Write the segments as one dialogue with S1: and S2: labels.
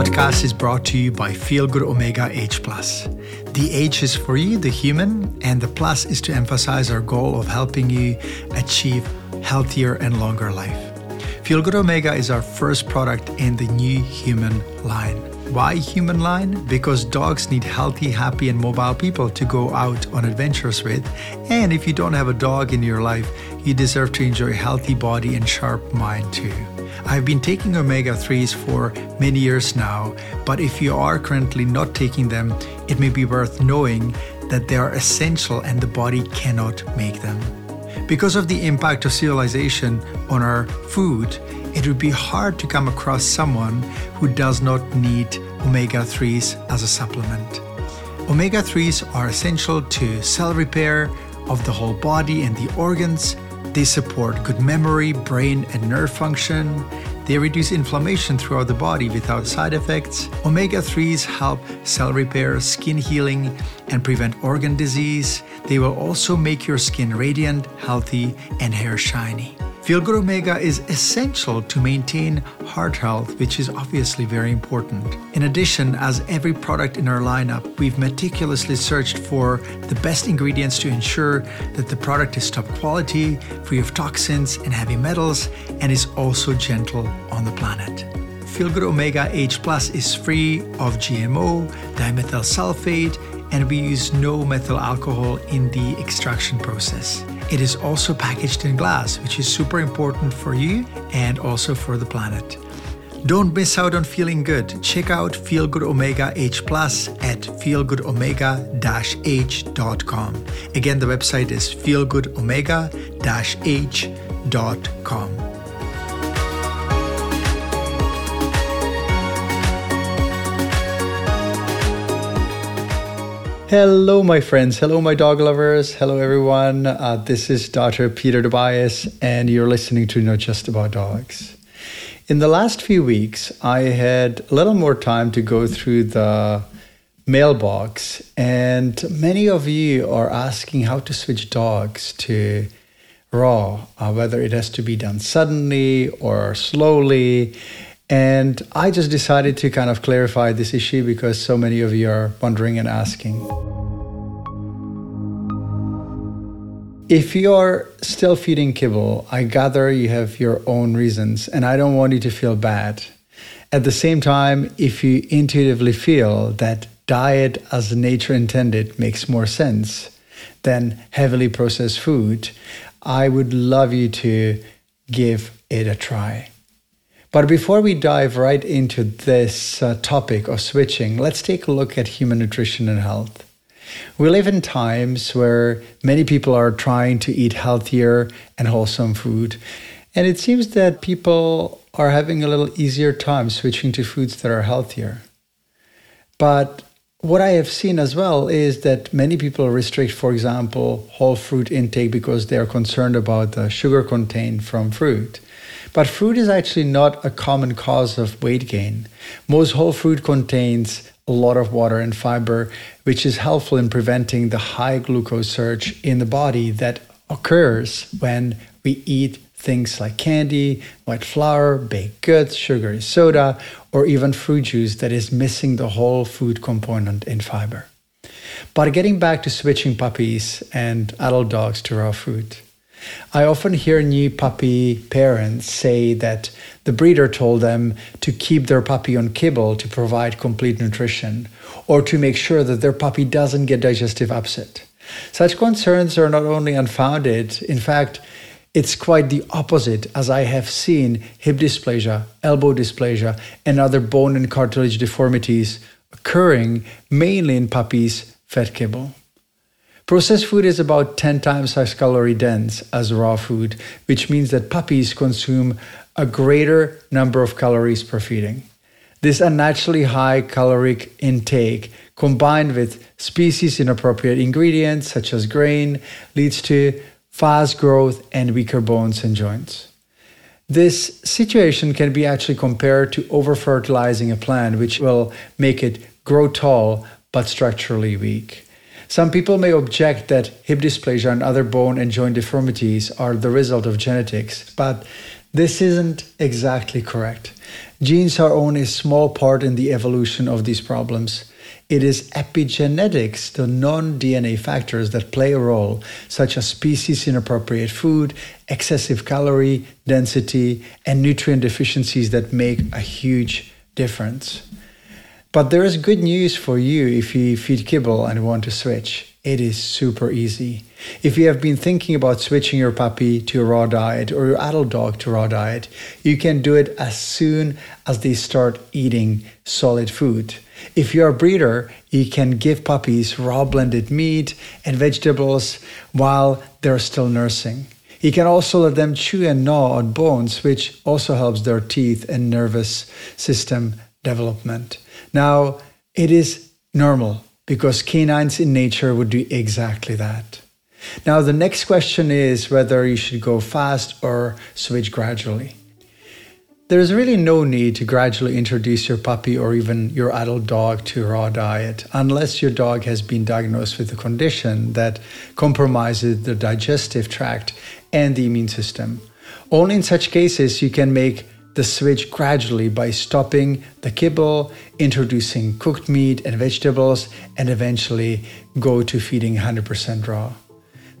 S1: podcast is brought to you by Feel Good Omega H. Plus. The H is for you, the human, and the plus is to emphasize our goal of helping you achieve healthier and longer life. Feel Good Omega is our first product in the new human line. Why human line? Because dogs need healthy, happy, and mobile people to go out on adventures with. And if you don't have a dog in your life, you deserve to enjoy a healthy body and sharp mind too. I've been taking omega 3s for many years now, but if you are currently not taking them, it may be worth knowing that they are essential and the body cannot make them. Because of the impact of civilization on our food, it would be hard to come across someone who does not need omega 3s as a supplement. Omega 3s are essential to cell repair of the whole body and the organs. They support good memory, brain, and nerve function. They reduce inflammation throughout the body without side effects. Omega 3s help cell repair, skin healing, and prevent organ disease. They will also make your skin radiant, healthy, and hair shiny. Feel Good Omega is essential to maintain heart health, which is obviously very important. In addition, as every product in our lineup, we've meticulously searched for the best ingredients to ensure that the product is top quality, free of toxins and heavy metals, and is also gentle on the planet. Feel Good Omega H Plus is free of GMO, dimethyl sulfate, and we use no methyl alcohol in the extraction process. It is also packaged in glass, which is super important for you and also for the planet. Don't miss out on feeling good. Check out Feel Good Omega H Plus at feelgoodomega-h.com. Again, the website is feelgoodomega-h.com. Hello, my friends. Hello, my dog lovers. Hello, everyone. Uh, this is Dr. Peter Dobias, and you're listening to Not Just About Dogs. In the last few weeks, I had a little more time to go through the mailbox, and many of you are asking how to switch dogs to raw, uh, whether it has to be done suddenly or slowly. And I just decided to kind of clarify this issue because so many of you are wondering and asking. If you're still feeding kibble, I gather you have your own reasons, and I don't want you to feel bad. At the same time, if you intuitively feel that diet as nature intended makes more sense than heavily processed food, I would love you to give it a try. But before we dive right into this uh, topic of switching, let's take a look at human nutrition and health. We live in times where many people are trying to eat healthier and wholesome food. And it seems that people are having a little easier time switching to foods that are healthier. But what I have seen as well is that many people restrict, for example, whole fruit intake because they are concerned about the sugar contained from fruit. But fruit is actually not a common cause of weight gain. Most whole fruit contains a lot of water and fiber, which is helpful in preventing the high glucose surge in the body that occurs when we eat things like candy, white flour, baked goods, sugary soda, or even fruit juice that is missing the whole food component in fiber. But getting back to switching puppies and adult dogs to raw food. I often hear new puppy parents say that the breeder told them to keep their puppy on kibble to provide complete nutrition or to make sure that their puppy doesn't get digestive upset. Such concerns are not only unfounded, in fact, it's quite the opposite, as I have seen hip dysplasia, elbow dysplasia, and other bone and cartilage deformities occurring mainly in puppies fed kibble. Processed food is about 10 times as calorie dense as raw food, which means that puppies consume a greater number of calories per feeding. This unnaturally high caloric intake, combined with species inappropriate ingredients such as grain, leads to fast growth and weaker bones and joints. This situation can be actually compared to over fertilizing a plant, which will make it grow tall but structurally weak. Some people may object that hip dysplasia and other bone and joint deformities are the result of genetics, but This isn't exactly correct. Genes are only a small part in the evolution of these problems. It is epigenetics, the non DNA factors that play a role, such as species inappropriate food, excessive calorie density, and nutrient deficiencies, that make a huge difference. But there is good news for you if you feed kibble and want to switch. It is super easy. If you have been thinking about switching your puppy to a raw diet or your adult dog to raw diet, you can do it as soon as they start eating solid food. If you're a breeder, you can give puppies raw blended meat and vegetables while they're still nursing. You can also let them chew and gnaw on bones, which also helps their teeth and nervous system development. Now, it is normal because canines in nature would do exactly that. Now, the next question is whether you should go fast or switch gradually. There's really no need to gradually introduce your puppy or even your adult dog to a raw diet unless your dog has been diagnosed with a condition that compromises the digestive tract and the immune system. Only in such cases you can make the switch gradually by stopping the kibble, introducing cooked meat and vegetables, and eventually go to feeding 100% raw.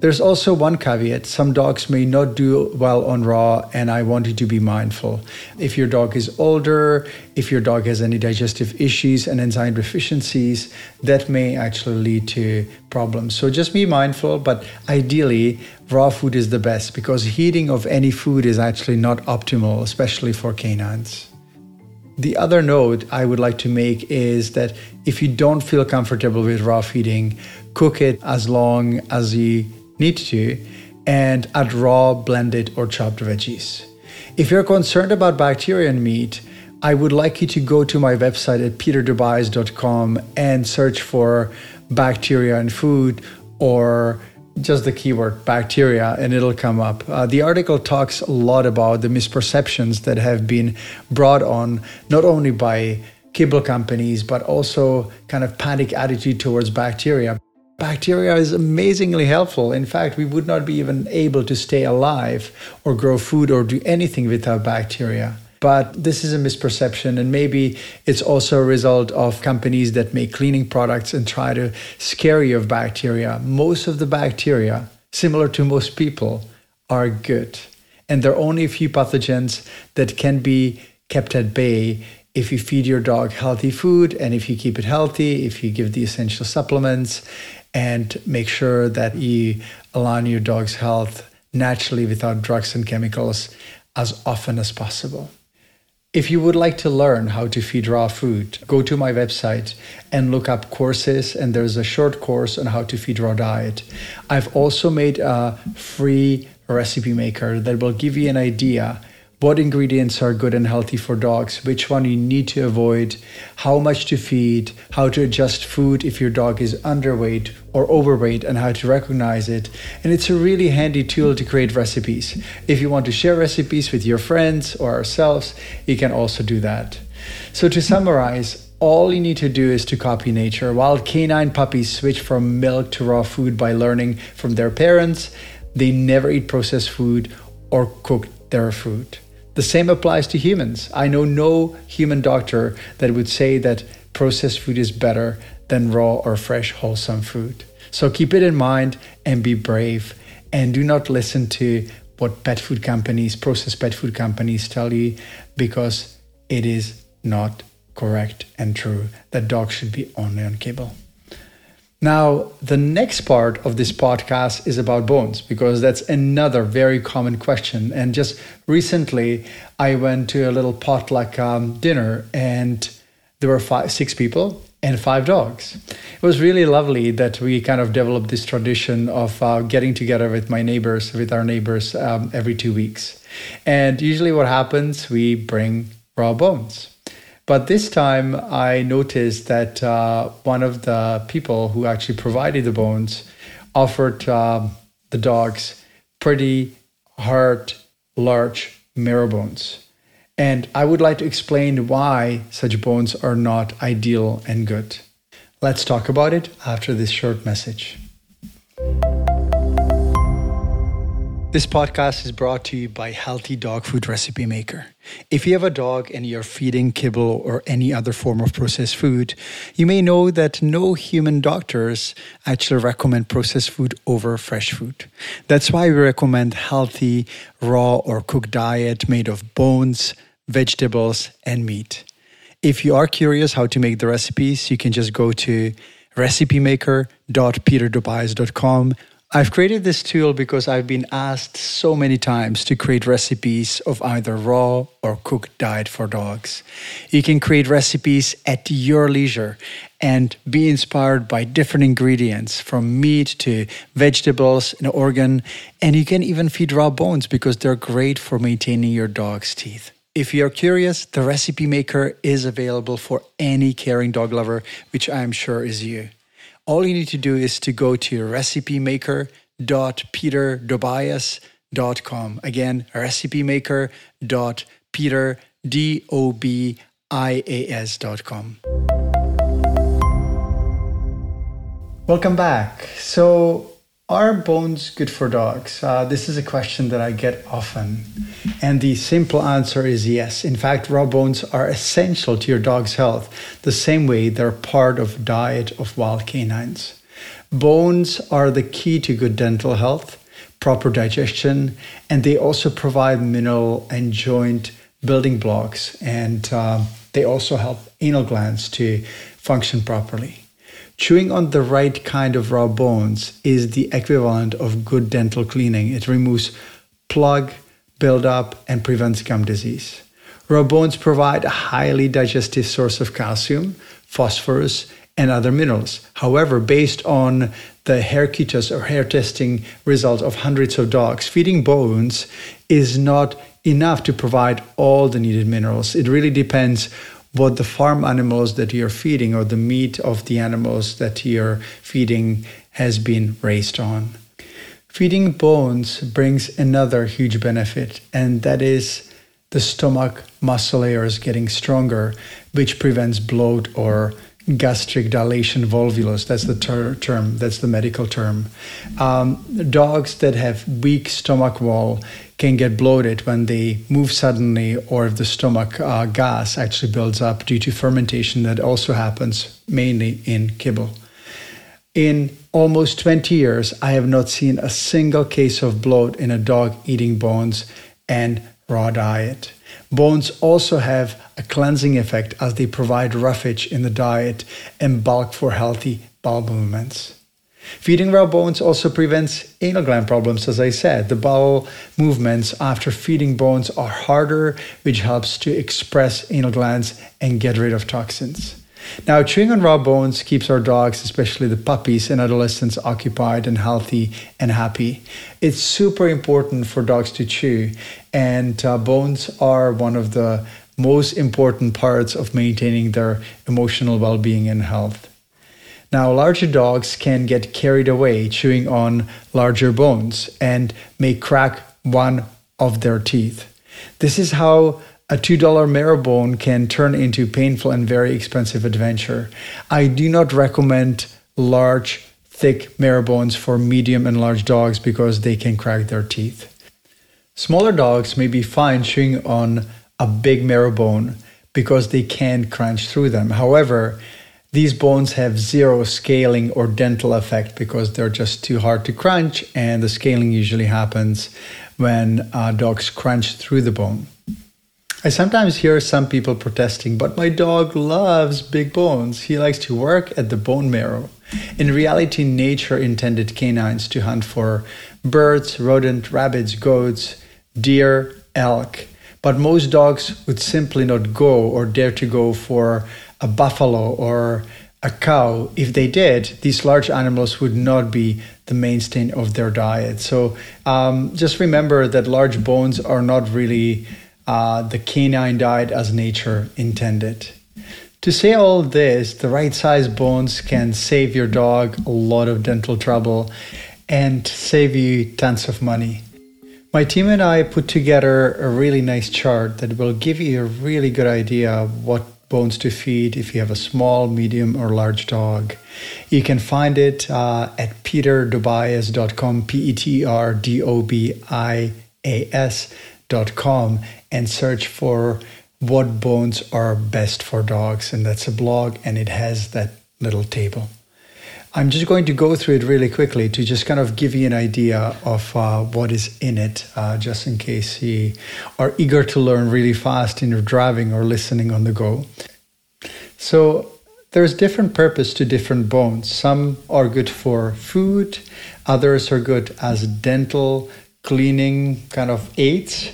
S1: There's also one caveat some dogs may not do well on raw, and I want you to be mindful. If your dog is older, if your dog has any digestive issues and enzyme deficiencies, that may actually lead to problems. So just be mindful, but ideally, raw food is the best because heating of any food is actually not optimal, especially for canines. The other note I would like to make is that if you don't feel comfortable with raw feeding, cook it as long as you need to, and add raw, blended, or chopped veggies. If you're concerned about bacteria in meat, I would like you to go to my website at peterdobias.com and search for bacteria in food or just the keyword bacteria and it'll come up. Uh, the article talks a lot about the misperceptions that have been brought on not only by kibble companies but also kind of panic attitude towards bacteria. Bacteria is amazingly helpful. In fact, we would not be even able to stay alive or grow food or do anything without bacteria. But this is a misperception, and maybe it's also a result of companies that make cleaning products and try to scare you of bacteria. Most of the bacteria, similar to most people, are good. And there are only a few pathogens that can be kept at bay if you feed your dog healthy food and if you keep it healthy, if you give the essential supplements and make sure that you align your dog's health naturally without drugs and chemicals as often as possible. If you would like to learn how to feed raw food, go to my website and look up courses, and there's a short course on how to feed raw diet. I've also made a free recipe maker that will give you an idea what ingredients are good and healthy for dogs, which one you need to avoid, how much to feed, how to adjust food if your dog is underweight or overweight, and how to recognize it. And it's a really handy tool to create recipes. If you want to share recipes with your friends or ourselves, you can also do that. So, to summarize, all you need to do is to copy nature. While canine puppies switch from milk to raw food by learning from their parents, they never eat processed food or cook their food. The same applies to humans. I know no human doctor that would say that processed food is better than raw or fresh, wholesome food. So keep it in mind and be brave and do not listen to what pet food companies, processed pet food companies tell you because it is not correct and true that dogs should be only on kibble. Now, the next part of this podcast is about bones because that's another very common question. And just recently, I went to a little potluck um, dinner and there were five, six people and five dogs. It was really lovely that we kind of developed this tradition of uh, getting together with my neighbors, with our neighbors um, every two weeks. And usually, what happens, we bring raw bones. But this time I noticed that uh, one of the people who actually provided the bones offered uh, the dogs pretty hard, large marrow bones. And I would like to explain why such bones are not ideal and good. Let's talk about it after this short message. This podcast is brought to you by Healthy Dog Food Recipe Maker. If you have a dog and you're feeding kibble or any other form of processed food, you may know that no human doctors actually recommend processed food over fresh food. That's why we recommend healthy, raw, or cooked diet made of bones, vegetables, and meat. If you are curious how to make the recipes, you can just go to recipemaker.peterdobias.com I've created this tool because I've been asked so many times to create recipes of either raw or cooked diet for dogs. You can create recipes at your leisure and be inspired by different ingredients from meat to vegetables and organ. And you can even feed raw bones because they're great for maintaining your dog's teeth. If you're curious, the recipe maker is available for any caring dog lover, which I am sure is you all you need to do is to go to recipemaker.peterdobias.com. Again, recipemaker.peter.dobias.com. Welcome back. So, are bones good for dogs? Uh, this is a question that I get often. And the simple answer is yes. In fact, raw bones are essential to your dog's health, the same way they're part of diet of wild canines. Bones are the key to good dental health, proper digestion, and they also provide mineral and joint building blocks. And uh, they also help anal glands to function properly. Chewing on the right kind of raw bones is the equivalent of good dental cleaning. It removes plaque, buildup, and prevents gum disease. Raw bones provide a highly digestive source of calcium, phosphorus, and other minerals. However, based on the hair cutus or hair testing result of hundreds of dogs, feeding bones is not enough to provide all the needed minerals. It really depends what the farm animals that you're feeding or the meat of the animals that you're feeding has been raised on. Feeding bones brings another huge benefit, and that is the stomach muscle layers getting stronger, which prevents bloat or gastric dilation volvulus. That's the ter- term, that's the medical term. Um, dogs that have weak stomach wall can get bloated when they move suddenly or if the stomach uh, gas actually builds up due to fermentation that also happens mainly in kibble. In almost 20 years, I have not seen a single case of bloat in a dog eating bones and raw diet. Bones also have a cleansing effect as they provide roughage in the diet and bulk for healthy bowel movements. Feeding raw bones also prevents anal gland problems, as I said. The bowel movements after feeding bones are harder, which helps to express anal glands and get rid of toxins. Now, chewing on raw bones keeps our dogs, especially the puppies and adolescents, occupied and healthy and happy. It's super important for dogs to chew, and uh, bones are one of the most important parts of maintaining their emotional well being and health. Now, larger dogs can get carried away chewing on larger bones and may crack one of their teeth. This is how a $2 marrow bone can turn into painful and very expensive adventure. I do not recommend large, thick marrow bones for medium and large dogs because they can crack their teeth. Smaller dogs may be fine chewing on a big marrow bone because they can crunch through them. However, these bones have zero scaling or dental effect because they're just too hard to crunch, and the scaling usually happens when uh, dogs crunch through the bone. I sometimes hear some people protesting, but my dog loves big bones. He likes to work at the bone marrow. In reality, nature intended canines to hunt for birds, rodent, rabbits, goats, deer, elk. But most dogs would simply not go or dare to go for a buffalo or a cow, if they did, these large animals would not be the mainstay of their diet. So um, just remember that large bones are not really uh, the canine diet as nature intended. To say all this, the right size bones can save your dog a lot of dental trouble and save you tons of money. My team and I put together a really nice chart that will give you a really good idea of what bones to feed if you have a small, medium, or large dog. You can find it uh, at peterdobias.com, P E T R D O B I A S.com, and search for what bones are best for dogs. And that's a blog, and it has that little table. I'm just going to go through it really quickly to just kind of give you an idea of uh, what is in it, uh, just in case you are eager to learn really fast in your driving or listening on the go. So, there's different purpose to different bones. Some are good for food, others are good as dental cleaning kind of aids,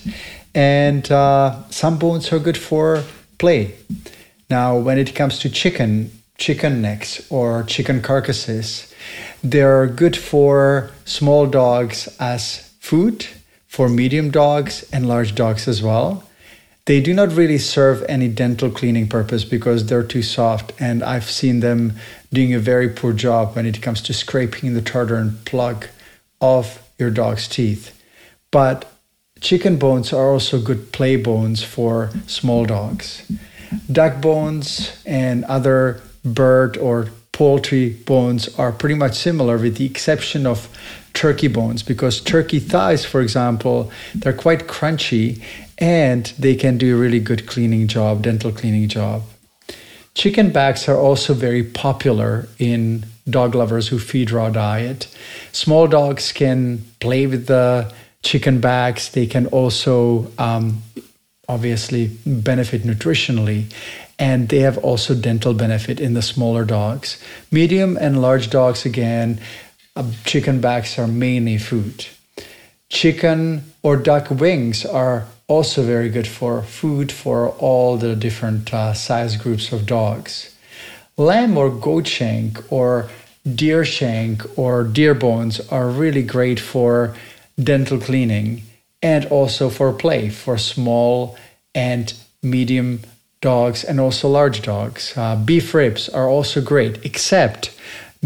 S1: and uh, some bones are good for play. Now, when it comes to chicken, chicken necks or chicken carcasses. They're good for small dogs as food, for medium dogs and large dogs as well. They do not really serve any dental cleaning purpose because they're too soft, and I've seen them doing a very poor job when it comes to scraping the tartar and plaque off your dog's teeth. But chicken bones are also good play bones for small dogs. Duck bones and other bird or poultry bones are pretty much similar with the exception of turkey bones because turkey thighs for example they're quite crunchy and they can do a really good cleaning job dental cleaning job. Chicken backs are also very popular in dog lovers who feed raw diet. Small dogs can play with the chicken backs. They can also um, obviously benefit nutritionally and they have also dental benefit in the smaller dogs. Medium and large dogs, again, uh, chicken backs are mainly food. Chicken or duck wings are also very good for food for all the different uh, size groups of dogs. Lamb or goat shank or deer shank or deer bones are really great for dental cleaning and also for play for small and medium dogs and also large dogs. Uh, beef ribs are also great, except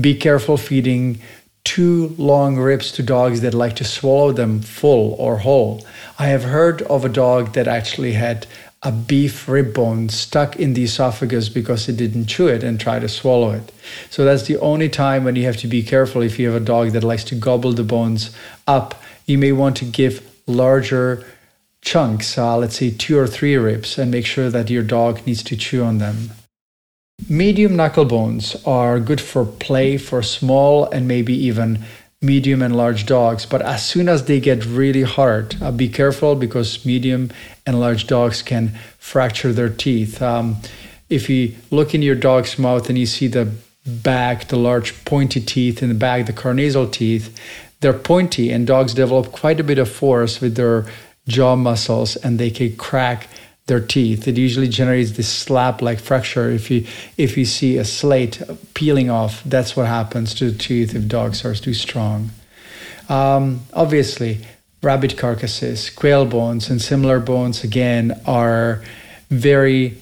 S1: be careful feeding too long ribs to dogs that like to swallow them full or whole. I have heard of a dog that actually had a beef rib bone stuck in the esophagus because it didn't chew it and try to swallow it. So that's the only time when you have to be careful if you have a dog that likes to gobble the bones up. You may want to give larger chunks, uh, let's say two or three ribs, and make sure that your dog needs to chew on them. Medium knuckle bones are good for play for small and maybe even medium and large dogs, but as soon as they get really hard, uh, be careful because medium and large dogs can fracture their teeth. Um, if you look in your dog's mouth and you see the back, the large pointy teeth in the back, the carnassial teeth, they're pointy, and dogs develop quite a bit of force with their jaw muscles and they can crack their teeth. It usually generates this slap-like fracture. If you if you see a slate peeling off, that's what happens to the tooth if dogs are too strong. Um, obviously, rabbit carcasses, quail bones, and similar bones again are very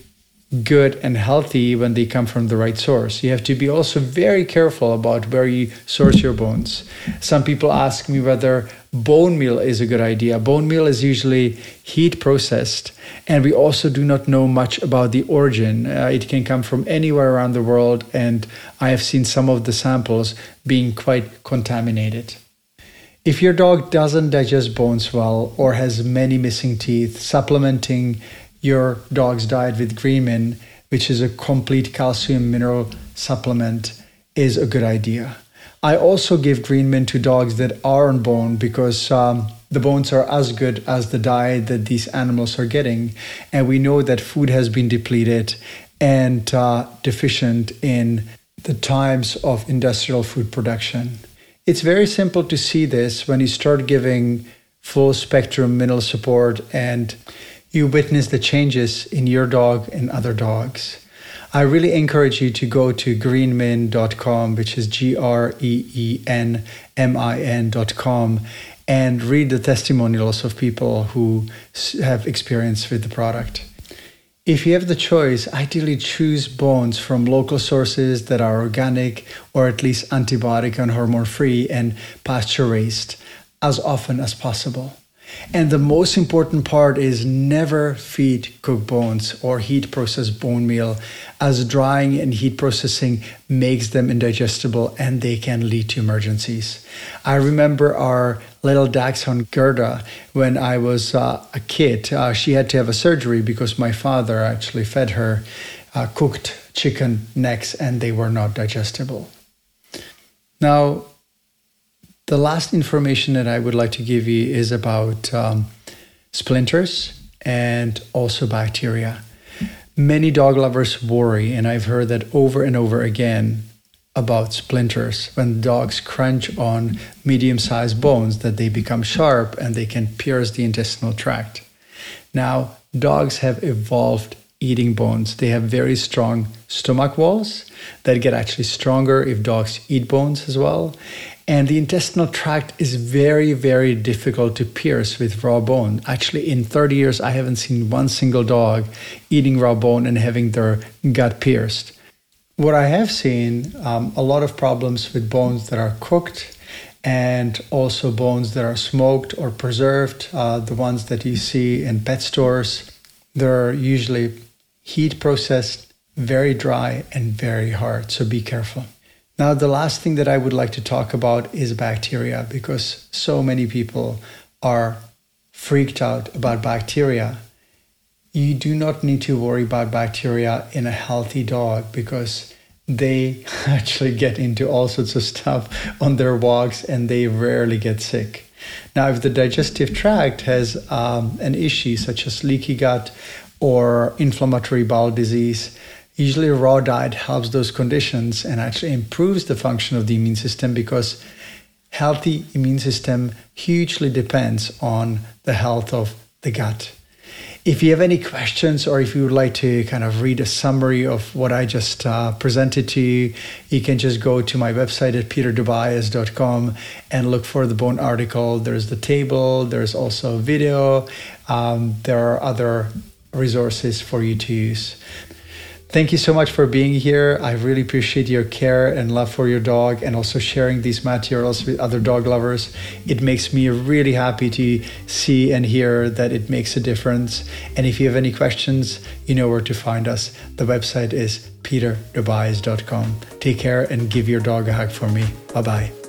S1: good and healthy when they come from the right source. You have to be also very careful about where you source your bones. Some people ask me whether bone meal is a good idea. Bone meal is usually heat processed, and we also do not know much about the origin. Uh, it can come from anywhere around the world, and I have seen some of the samples being quite contaminated. If your dog doesn't digest bones well or has many missing teeth, supplementing your dog's diet with Greenmin, which is a complete calcium mineral supplement, is a good idea. I also give Greenmin to dogs that are on bone because um, the bones are as good as the diet that these animals are getting. And we know that food has been depleted and uh, deficient in the times of industrial food production. It's very simple to see this when you start giving full spectrum mineral support and you witness the changes in your dog and other dogs. I really encourage you to go to greenmin.com, which is G R E E N M I N.com, and read the testimonials of people who have experience with the product. If you have the choice, ideally choose bones from local sources that are organic or at least antibiotic and hormone free and pasture raised as often as possible. And the most important part is never feed cooked bones or heat processed bone meal, as drying and heat processing makes them indigestible and they can lead to emergencies. I remember our little dachshund Gerda when I was uh, a kid. Uh, she had to have a surgery because my father actually fed her uh, cooked chicken necks and they were not digestible. Now, the last information that I would like to give you is about um, splinters and also bacteria. Many dog lovers worry, and I've heard that over and over again about splinters when dogs crunch on medium sized bones that they become sharp and they can pierce the intestinal tract. Now, dogs have evolved eating bones. They have very strong stomach walls that get actually stronger if dogs eat bones as well. And the intestinal tract is very, very difficult to pierce with raw bone. Actually, in 30 years, I haven't seen one single dog eating raw bone and having their gut pierced. What I have seen, um, a lot of problems with bones that are cooked and also bones that are smoked or preserved. Uh, the ones that you see in pet stores, they're usually heat processed, very dry, and very hard. So be careful. Now, the last thing that I would like to talk about is bacteria because so many people are freaked out about bacteria. You do not need to worry about bacteria in a healthy dog because they actually get into all sorts of stuff on their walks and they rarely get sick. Now, if the digestive tract has um, an issue such as leaky gut or inflammatory bowel disease, usually a raw diet helps those conditions and actually improves the function of the immune system because healthy immune system hugely depends on the health of the gut if you have any questions or if you would like to kind of read a summary of what I just uh, presented to you, you can just go to my website at peterdobias.com and look for the bone article. There's the table, there's also video, um, there are other resources for you to use. Thank you so much for being here. I really appreciate your care and love for your dog and also sharing these materials with other dog lovers. It makes me really happy to see and hear that it makes a difference. And if you have any questions, you know where to find us. The website is peterdobias.com. Take care and give your dog a hug for me. Bye bye.